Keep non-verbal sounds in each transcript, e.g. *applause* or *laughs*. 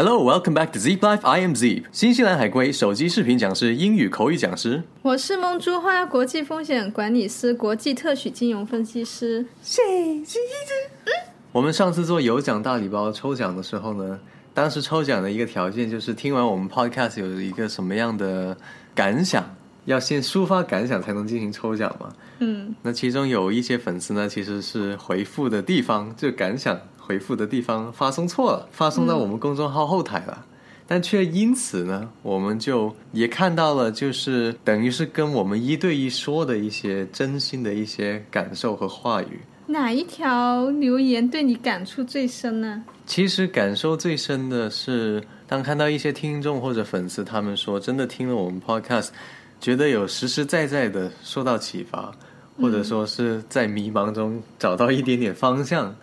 Hello, welcome back to Zip Life. I am Zip，新西兰海归，手机视频讲师，英语口语讲师。我是梦珠花国际风险管理师，国际特许金融分析师。谁是一只？我们上次做有奖大礼包抽奖的时候呢，当时抽奖的一个条件就是听完我们 podcast 有一个什么样的感想，要先抒发感想才能进行抽奖嘛。嗯，那其中有一些粉丝呢，其实是回复的地方就感想回复的地方发送错了，发送到我们公众号后台了。但却因此呢，我们就也看到了，就是等于是跟我们一对一说的一些真心的一些感受和话语。哪一条留言对你感触最深呢？其实感受最深的是，当看到一些听众或者粉丝他们说，真的听了我们 podcast，觉得有实实在在的受到启发，或者说是在迷茫中找到一点点方向。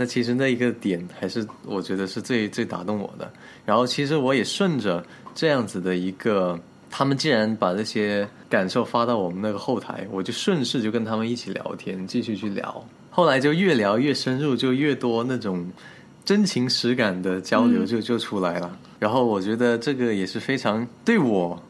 那其实那一个点还是我觉得是最最打动我的。然后其实我也顺着这样子的一个，他们既然把这些感受发到我们那个后台，我就顺势就跟他们一起聊天，继续去聊。后来就越聊越深入，就越多那种真情实感的交流就就出来了。然后我觉得这个也是非常对我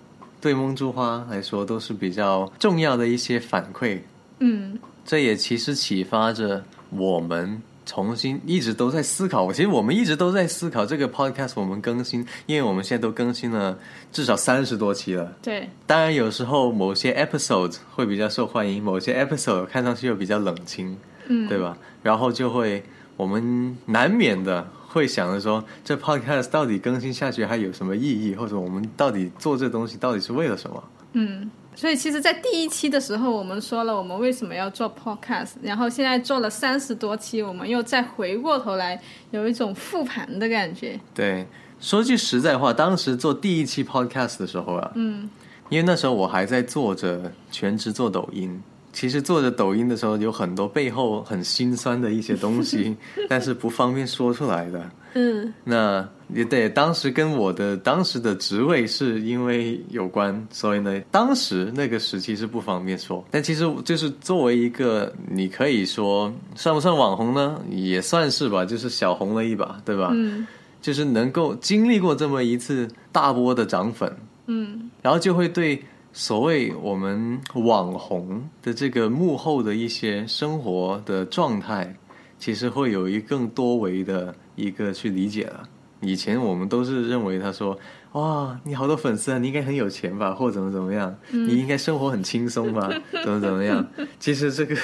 对梦珠花来说都是比较重要的一些反馈。嗯这也其实启发着我们重新一直都在思考。其实我们一直都在思考这个 podcast 我们更新，因为我们现在都更新了至少三十多期了。对，当然有时候某些 episode 会比较受欢迎，某些 episode 看上去又比较冷清，嗯，对吧？然后就会我们难免的会想着说，这 podcast 到底更新下去还有什么意义，或者我们到底做这东西到底是为了什么？嗯。所以其实，在第一期的时候，我们说了我们为什么要做 podcast，然后现在做了三十多期，我们又再回过头来，有一种复盘的感觉。对，说句实在话，当时做第一期 podcast 的时候啊，嗯因为那时候我还在做着全职做抖音。其实做着抖音的时候，有很多背后很心酸的一些东西，*laughs* 但是不方便说出来的。嗯那也对，当时跟我的当时的职位是因为有关，所以呢，当时那个时期是不方便说。但其实就是作为一个，你可以说算不算网红呢？也算是吧，就是小红了一把，对吧？嗯就是能够经历过这么一次大波的涨粉，嗯然后就会对所谓我们网红的这个幕后的一些生活的状态，其实会有一更多维的一个去理解了。以前我们都是认为他说：“哇，你好多粉丝啊，你应该很有钱吧，或怎么怎么样，你应该生活很轻松吧，*laughs* 怎么怎么样。”其实这个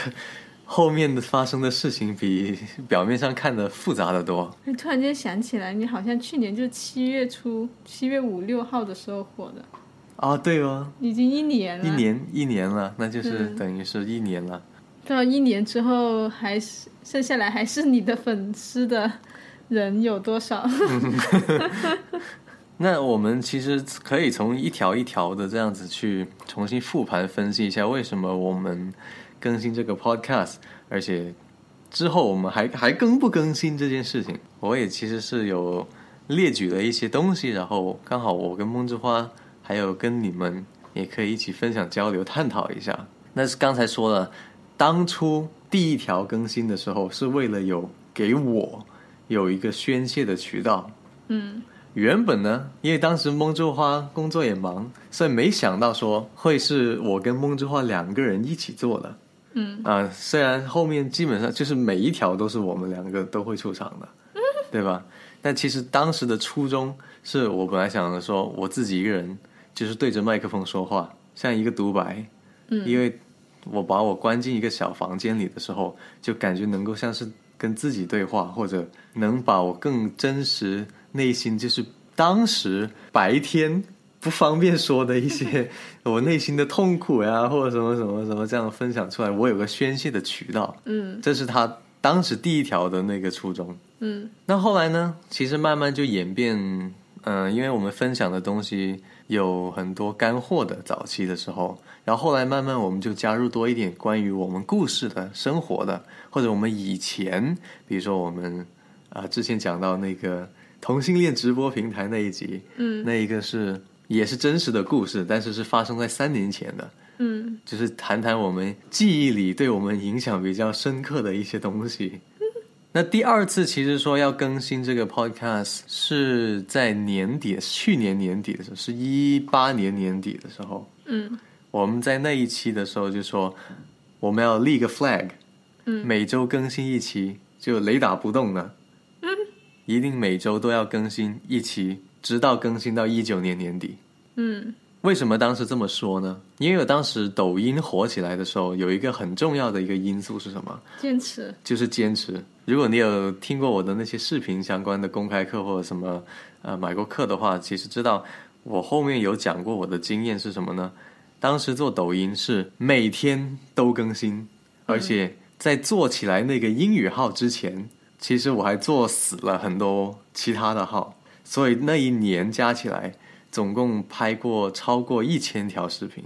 后面的发生的事情比表面上看的复杂的多。我突然间想起来，你好像去年就七月初，七月五六号的时候火的，啊，对哦，已经一年了。一年一年了，那就是嗯等于是一年了。到一年之后，还是剩下来还是你的粉丝的人有多少？*laughs* 那我们其实可以从一条一条的这样子去重新复盘分析一下，为什么我们更新这个 podcast，而且之后我们还还更不更新这件事情。我也其实是有列举了一些东西，然后刚好我跟梦之花还有跟你们也可以一起分享交流探讨一下。那是刚才说了，当初第一条更新的时候是为了有给我有一个宣泄的渠道。嗯原本呢，因为当时梦之花工作也忙，所以没想到说会是我跟梦之花两个人一起做的。嗯啊、虽然后面基本上就是每一条都是我们两个都会出场的，*laughs* 对吧？但其实当时的初衷是我本来想着说我自己一个人就是对着麦克风说话，像一个独白，嗯。因为我把我关进一个小房间里的时候，就感觉能够像是跟自己对话，或者能把我更真实内心，就是当时白天不方便说的一些 *laughs* 我内心的痛苦呀，或者什么什么什么这样分享出来，我有个宣泄的渠道，嗯。这是他当时第一条的那个初衷。嗯。那后来呢？其实慢慢就演变，嗯、因为我们分享的东西有很多干货的，早期的时候，然后后来慢慢我们就加入多一点关于我们故事的、生活的，或者我们以前，比如说我们啊、之前讲到那个同性恋直播平台那一集，嗯那一个是也是真实的故事，但是是发生在三年前的，嗯就是谈谈我们记忆里对我们影响比较深刻的一些东西。那第二次其实说要更新这个 podcast 是在年底，去年年底的时候，是一八年年底的时候。嗯我们在那一期的时候就说我们要立个 flag，嗯每周更新一期，就雷打不动的，嗯，一定每周都要更新一期，直到更新到一九年年底。嗯为什么当时这么说呢？因为我当时抖音火起来的时候，有一个很重要的一个因素是什么？坚持。就是坚持。如果你有听过我的那些视频相关的公开课或者什么呃买过课的话，其实知道我后面有讲过我的经验是什么呢？当时做抖音是每天都更新，而且在做起来那个英语号之前，其实我还做死了很多其他的号，所以那一年加起来总共拍过超过一千条视频，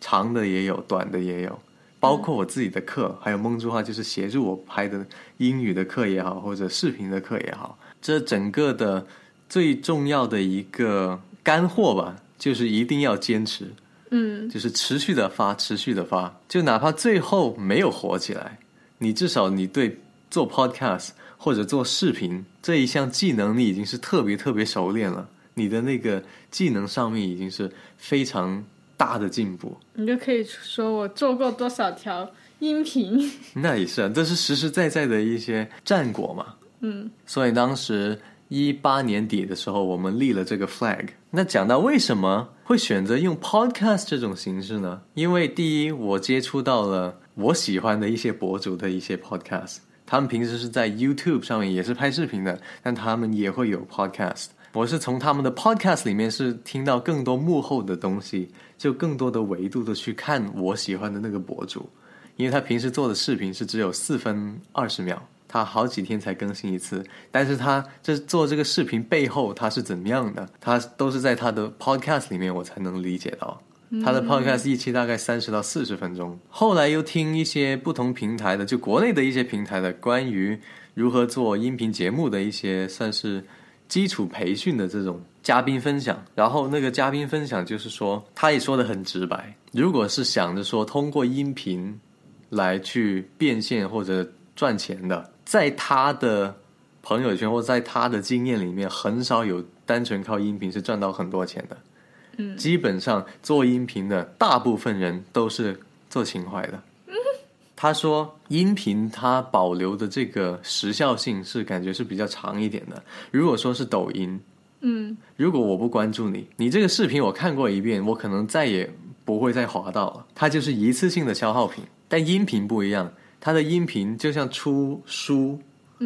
长的也有，短的也有。包括我自己的课，还有梦珠话，就是协助我拍的英语的课也好，或者视频的课也好，这整个的最重要的一个干货吧，就是一定要坚持，嗯。就是持续的发，持续的发，就哪怕最后没有火起来，你至少你对做 podcast 或者做视频这一项技能，你已经是特别特别熟练了，你的那个技能上面已经是非常大的进步。你就可以说我做过多少条音频。那也是啊，这是实实在在的一些战果嘛。嗯所以当时一八年底的时候，我们立了这个 flag。那讲到为什么会选择用 podcast 这种形式呢？因为第一，我接触到了我喜欢的一些博主的一些 podcast，他们平时是在 YouTube 上面也是拍视频的，但他们也会有 podcast。我是从他们的 podcast 里面是听到更多幕后的东西，就更多的维度的去看我喜欢的那个博主。因为他平时做的视频是只有四分二十秒，他好几天才更新一次，但是他这做这个视频背后他是怎么样的，他都是在他的 podcast 里面我才能理解到。他的 podcast 一期大概三十到四十分钟，后来又听一些不同平台的，就国内的一些平台的关于如何做音频节目的一些算是基础培训的这种嘉宾分享，然后那个嘉宾分享就是说，他也说的很直白，如果是想着说通过音频来去变现或者赚钱的，在他的朋友圈或在他的经验里面，很少有单纯靠音频是赚到很多钱的。嗯，基本上做音频的大部分人都是做情怀的。*laughs* 他说，音频它保留的这个时效性是感觉是比较长一点的。如果说是抖音，嗯如果我不关注你，你这个视频我看过一遍，我可能再也不会再滑到了。它就是一次性的消耗品。但音频不一样，它的音频就像出书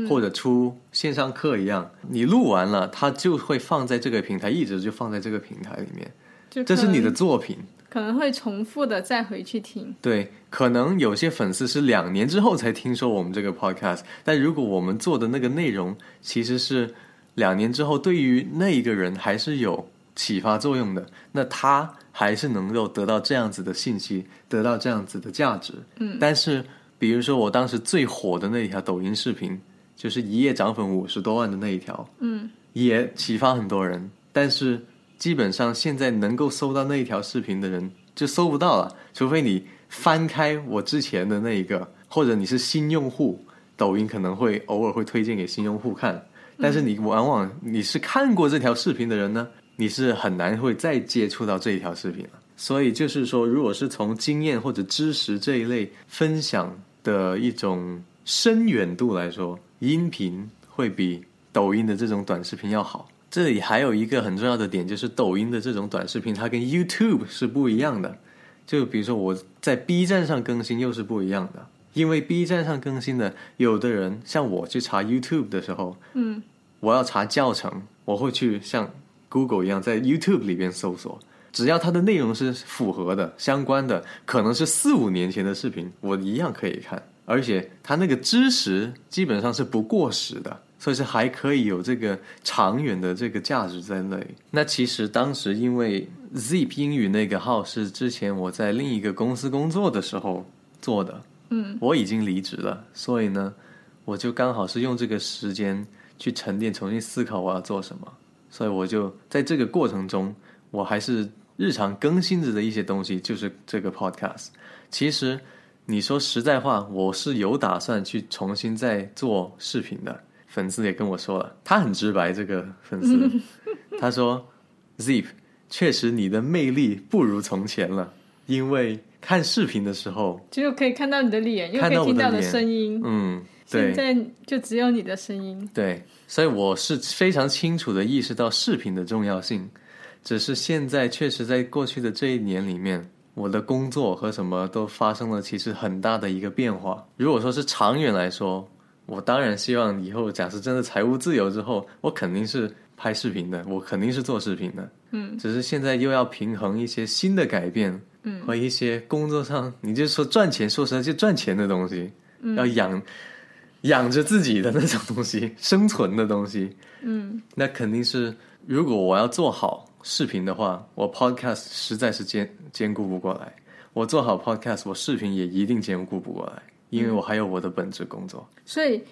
或者出线上课一样，你录完了，它就会放在这个平台，一直就放在这个平台里面。这是你的作品。可能会重复的再回去听。对，可能有些粉丝是两年之后才听说我们这个 podcast，但如果我们做的那个内容其实是两年之后，对于那一个人还是有启发作用的，那他还是能够得到这样子的信息，得到这样子的价值。嗯，但是比如说我当时最火的那一条抖音视频，就是一夜涨粉五十多万的那一条，嗯。也启发很多人，但是基本上现在能够搜到那一条视频的人就搜不到了，除非你翻开我之前的那一个，或者你是新用户，抖音可能会偶尔会推荐给新用户看，但是你往往你是看过这条视频的人呢，你是很难会再接触到这一条视频了。所以就是说，如果是从经验或者知识这一类分享的一种深远度来说，音频会比抖音的这种短视频要好。这里还有一个很重要的点，就是抖音的这种短视频，它跟 YouTube 是不一样的。就比如说我在 B 站上更新又是不一样的，因为 B 站上更新的，有的人像我去查 YouTube 的时候，嗯我要查教程，我会去像 Google 一样在 YouTube 里边搜索，只要它的内容是符合的、相关的，可能是四五年前的视频，我一样可以看，而且它那个知识基本上是不过时的。所以是还可以有这个长远的这个价值在那里。那其实当时因为 Zip 英语那个号是之前我在另一个公司工作的时候做的，嗯我已经离职了，所以呢，我就刚好是用这个时间去沉淀，重新思考我要做什么。所以我就在这个过程中，我还是日常更新着的一些东西，就是这个 podcast。其实你说实在话，我是有打算去重新再做视频的。粉丝也跟我说了，他很直白，这个粉丝 *laughs* 他说：“Zip，确实你的魅力不如从前了，因为看视频的时候，就可以看到你的脸，又可以听到你的声音。嗯，对现在就只有你的声音。对，所以我是非常清楚的意识到视频的重要性。只是现在确实在过去的这一年里面，我的工作和什么都发生了其实很大的一个变化。如果说是长远来说，我当然希望以后假设真的财务自由之后，我肯定是拍视频的，我肯定是做视频的。嗯，只是现在又要平衡一些新的改变，嗯，和一些工作上，你就说赚钱，说实在就赚钱的东西，嗯、要养养着自己的那种东西，*laughs* 生存的东西，嗯，那肯定是，如果我要做好视频的话，我 podcast 实在是兼兼顾不过来。我做好 podcast，我视频也一定兼顾不过来，因为我还有我的本职工作。所以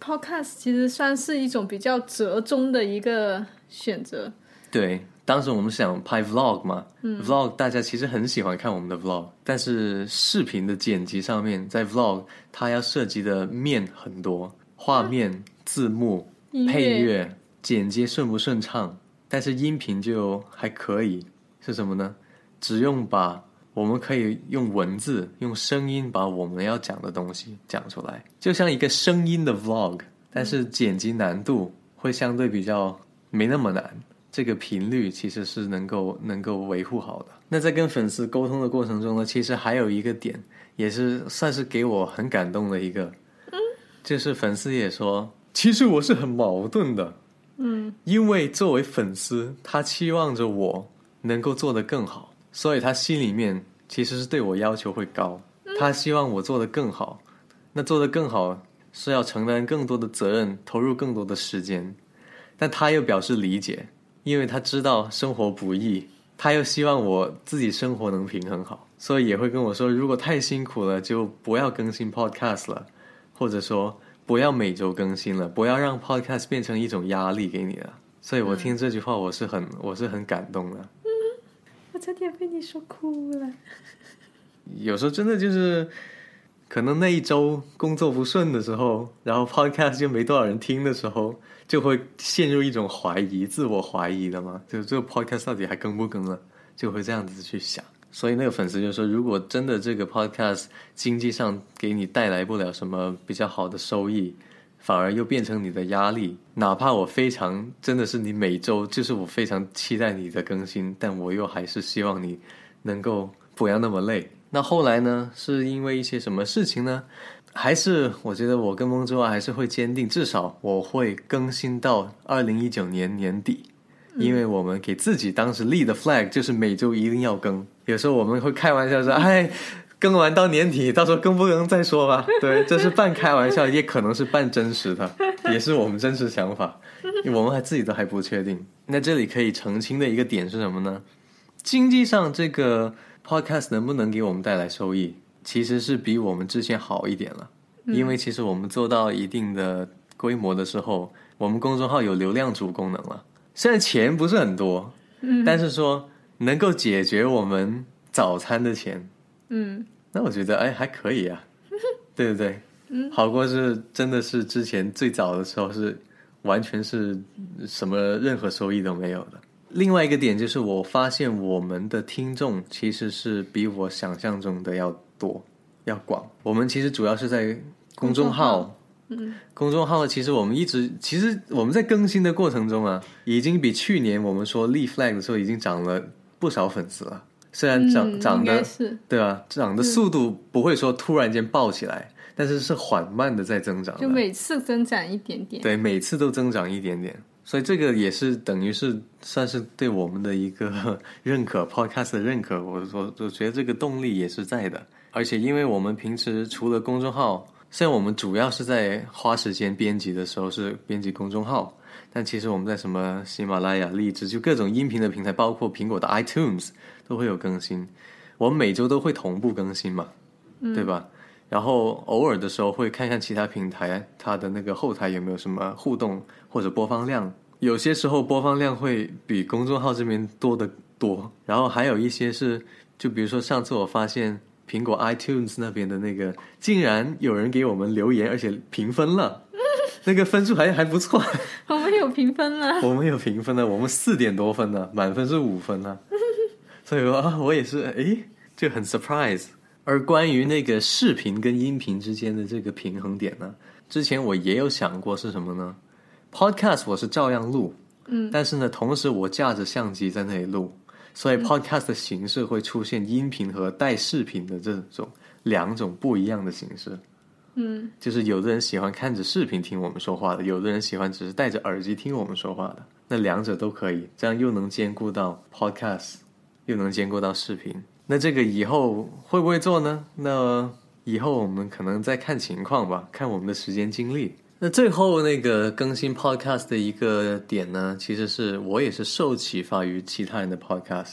podcast 其实算是一种比较折中的一个选择。对，当时我们想拍 vlog 嘛、v l o g 大家其实很喜欢看我们的 vlog，但是视频的剪辑上面，在 vlog 它要涉及的面很多，画面、字幕、配乐、剪接顺不顺畅，但是音频就还可以，是什么呢？只用把我们可以用文字、用声音把我们要讲的东西讲出来，就像一个声音的 vlog，但是剪辑难度会相对比较没那么难。这个频率其实是能够能够维护好的。那在跟粉丝沟通的过程中呢，其实还有一个点，也是算是给我很感动的一个，就是粉丝也说，其实我是很矛盾的，嗯，因为作为粉丝，他期望着我能够做得更好，所以他心里面其实是对我要求会高，他希望我做得更好。那做得更好是要承担更多的责任，投入更多的时间，但他又表示理解，因为他知道生活不易，他又希望我自己生活能平衡好，所以也会跟我说，如果太辛苦了，就不要更新 podcast 了，或者说不要每周更新了，不要让 podcast 变成一种压力给你了。所以我听这句话，我是很我是很感动的。差点被你说哭了。有时候真的就是，可能那一周工作不顺的时候，然后 podcast 就没多少人听的时候，就会陷入一种怀疑、自我怀疑的嘛，就这个 podcast 到底还更不更了，就会这样子去想。所以那个粉丝就说，如果真的这个 podcast 经济上给你带来不了什么比较好的收益，反而又变成你的压力，哪怕我非常真的是你每周就是我非常期待你的更新，但我又还是希望你能够不要那么累。那后来呢？是因为一些什么事情呢？还是我觉得我跟梦之外还是会坚定，至少我会更新到二零一九年年底，因为我们给自己当时立的 flag 就是每周一定要更。有时候我们会开玩笑说：“ *laughs* 哎，更完到年底，到时候更不更再说吧。*laughs* ”对，这是半开玩笑，也可能是半真实的，*laughs* 也是我们真实想法，我们还自己都还不确定。那这里可以澄清的一个点是什么呢？经济上这个 podcast 能不能给我们带来收益，其实是比我们之前好一点了。因为其实我们做到一定的规模的时候，我们公众号有流量主功能了。虽然钱不是很多，嗯但是说能够解决我们早餐的钱，嗯那我觉得哎还可以啊，*laughs* 对不对？嗯好过是真的是之前最早的时候是完全是什么任何收益都没有的。另外一个点就是，我发现我们的听众其实是比我想象中的要多、要广。我们其实主要是在公众号，嗯公众号其实我们一直，其实我们在更新的过程中啊，已经比去年我们说立 flag 的时候已经涨了不少粉丝了。虽然涨、涨的是对啊，涨的速度不会说突然间爆起来，但是是缓慢的在增长。就每次增长一点点。对，每次都增长一点点，所以这个也是等于是算是对我们的一个 *laughs* 认可，Podcast 的认可。我我我觉得这个动力也是在的，而且因为我们平时除了公众号，虽然我们主要是在花时间编辑的时候是编辑公众号，但其实我们在什么喜马拉雅、荔枝，就各种音频的平台，包括苹果的 iTunes 都会有更新。我们每周都会同步更新嘛，对吧？然后偶尔的时候会看看其他平台它的那个后台有没有什么互动或者播放量，有些时候播放量会比公众号这边多得多。然后还有一些是，就比如说上次我发现苹果 iTunes 那边的那个，竟然有人给我们留言，而且评分了，*laughs* 那个分数还还不错。我们有评分了，*laughs* 我们有评分了，我们四点多分呢，满分是五分呢。*laughs* 所以说啊，我也是诶，就很 surprise。而关于那个视频跟音频之间的这个平衡点呢，之前我也有想过是什么呢？Podcast 我是照样录，嗯，但是呢，同时我架着相机在那里录，所以 Podcast 的形式会出现音频和带视频的这种两种不一样的形式。嗯，就是有的人喜欢看着视频听我们说话的，有的人喜欢只是戴着耳机听我们说话的，那两者都可以，这样又能兼顾到 Podcast。又能兼顾到视频，那这个以后会不会做呢？那以后我们可能再看情况吧，看我们的时间精力。那最后那个更新 Podcast 的一个点呢，其实是我也是受启发于其他人的 Podcast，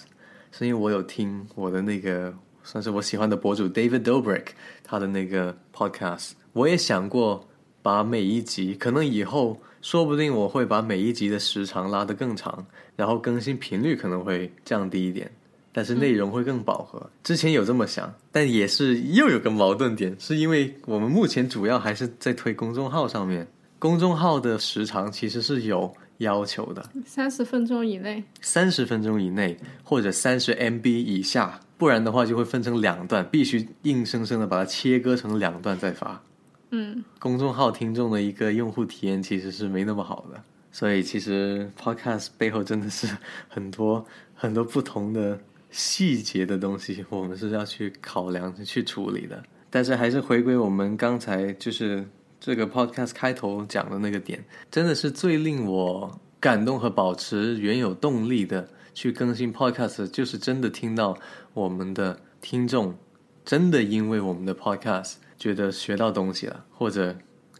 是因为我有听我的那个算是我喜欢的博主 David Dobrik 他的那个 Podcast，我也想过把每一集，可能以后说不定我会把每一集的时长拉得更长，然后更新频率可能会降低一点。但是内容会更饱和。之前有这么想，但也是又有个矛盾点，是因为我们目前主要还是在推公众号上面，公众号的时长其实是有要求的，三十分钟以内，三十分钟以内或者三十 MB 以下，不然的话就会分成两段，必须硬生生的把它切割成两段再发。嗯，公众号听众的一个用户体验其实是没那么好的，所以其实 Podcast 背后真的是很多很多不同的。细节的东西，我们是要去考量、去处理的。但是还是回归我们刚才就是这个 podcast 开头讲的那个点，真的是最令我感动和保持原有动力的去更新 podcast，就是真的听到我们的听众真的因为我们的 podcast 觉得学到东西了，或者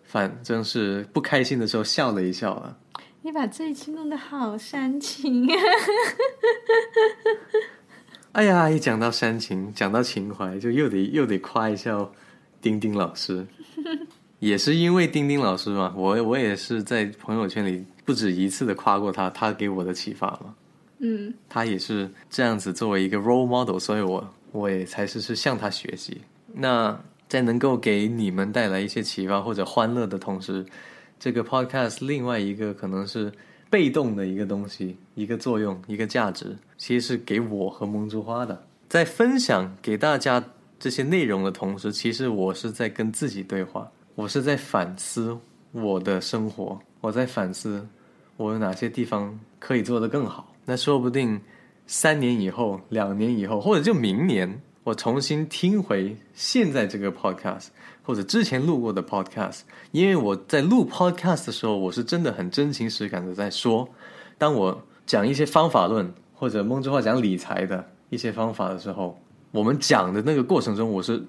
反正是不开心的时候笑了一笑了。你把这一期弄得好煽情啊！*laughs* 哎呀，一讲到煽情，讲到情怀，就又得又得夸一下丁丁老师。*laughs* 也是因为丁丁老师嘛，我我也是在朋友圈里不止一次的夸过他，他给我的启发嘛。嗯，他也是这样子作为一个 role model，所以我我也才是是向他学习。那在能够给你们带来一些启发或者欢乐的同时，这个 podcast 另外一个可能是。被动的一个东西，一个作用，一个价值，其实是给我和蒙珠花的。在分享给大家这些内容的同时，其实我是在跟自己对话，我是在反思我的生活，我在反思我有哪些地方可以做得更好。那说不定三年以后、两年以后，或者就明年，我重新听回现在这个 podcast。或者之前录过的 podcast，因为我在录 podcast 的时候，我是真的很真情实感的在说。当我讲一些方法论或者梦之话讲理财的一些方法的时候，我们讲的那个过程中，我是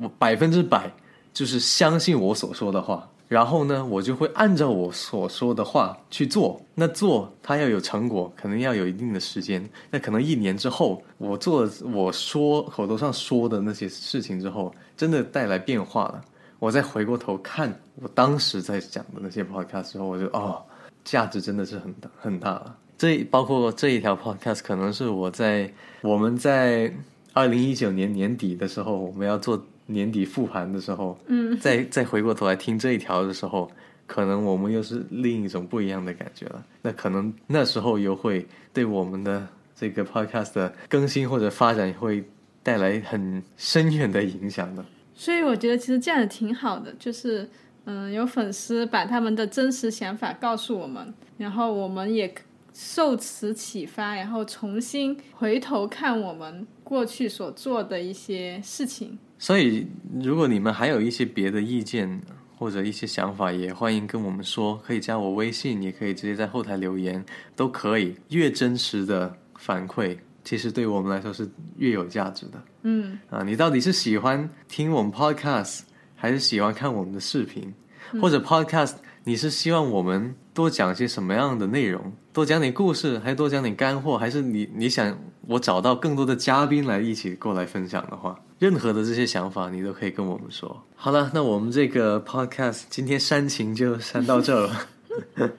我百分之百就是相信我所说的话。然后呢，我就会按照我所说的话去做。那做它要有成果，可能要有一定的时间。那可能一年之后，我做我说口头上说的那些事情之后，真的带来变化了。我再回过头看我当时在讲的那些 podcast 之后，我就哦，价值真的是很大很大了。这包括这一条 podcast，可能是我在我们在二零一九年年底的时候，我们要做。年底复盘的时候，嗯，再再回过头来听这一条的时候，可能我们又是另一种不一样的感觉了。那可能那时候又会对我们的这个 podcast 的更新或者发展会带来很深远的影响的。所以我觉得其实这样也挺好的，就是嗯，有粉丝把他们的真实想法告诉我们，然后我们也受此启发，然后重新回头看我们过去所做的一些事情。所以，如果你们还有一些别的意见或者一些想法，也欢迎跟我们说，可以加我微信，也可以直接在后台留言，都可以。越真实的反馈，其实对我们来说是越有价值的。嗯，啊，你到底是喜欢听我们 podcast，还是喜欢看我们的视频，或者 podcast？你是希望我们多讲些什么样的内容？多讲点故事，还是多讲点干货？还是你你想我找到更多的嘉宾来一起过来分享的话，任何的这些想法你都可以跟我们说。好了，那我们这个 podcast 今天煽情就煽到这了。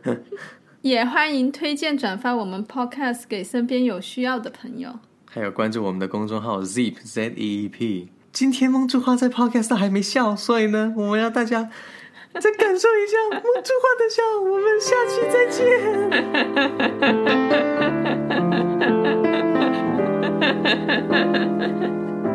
*laughs* 也欢迎推荐转发我们 podcast 给身边有需要的朋友，还有关注我们的公众号 Zeep Z E E P。今天梦珠花在 podcast 上还没笑，所以呢，我们要大家再感受一下梦珠花的笑。我们下期再见。*laughs* *laughs*